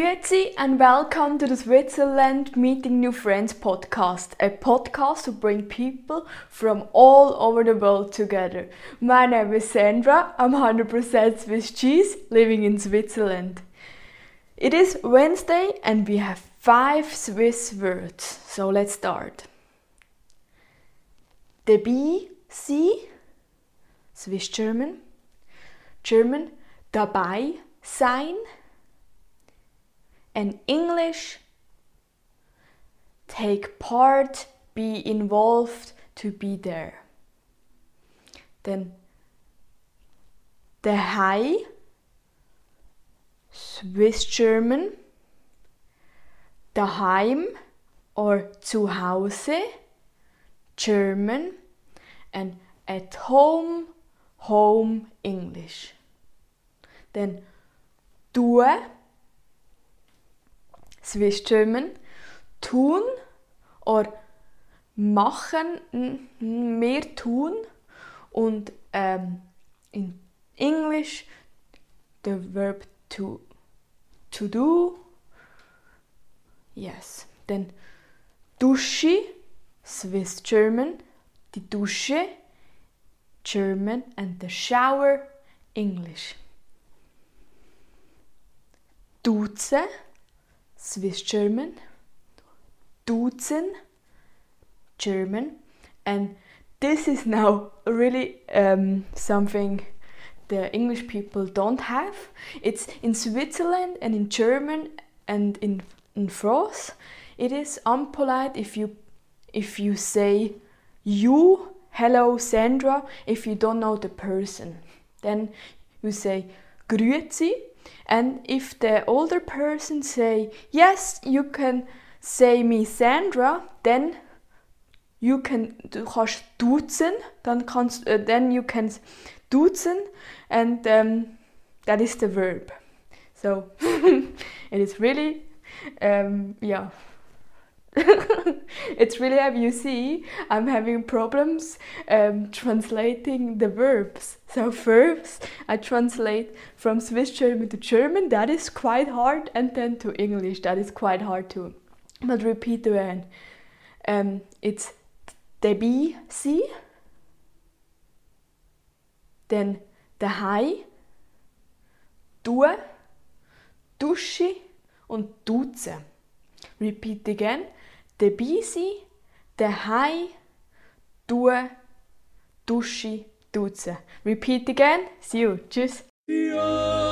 Grüezi and welcome to the Switzerland Meeting New Friends podcast, a podcast to bring people from all over the world together. My name is Sandra, I'm 100% Swiss cheese living in Switzerland. It is Wednesday and we have five Swiss words, so let's start. Dabei sein, Swiss German. German, dabei sein and English take part, be involved, to be there. Then daheim, Swiss German, daheim or zu Hause, German, and at home, home English. Then tue, German, tun oder machen, mehr tun und ähm, in English the verb to to do. Yes. Then Dusche, Swiss German, die Dusche, German and the shower, English. Duze, Swiss German, duzen, German, and this is now really um, something the English people don't have. It's in Switzerland and in German and in, in France. It is unpolite if you if you say you hello Sandra if you don't know the person. Then you say grüezi and if the older person say, yes, you can say me Sandra, then you can, du kannst duzen, dann kannst, uh, then you can duzen and um, that is the verb. So it is really, um, yeah. It's really have you see I'm having problems um, translating the verbs. So verbs I translate from Swiss German to German. That is quite hard, and then to English. That is quite hard too. But repeat again. Um, it's dabei sie, then daheim, du, dusche und duze. Repeat again dabei sein, daheim, tun, dusche, duzen. Repeat again. See you. Tschüss. Ja.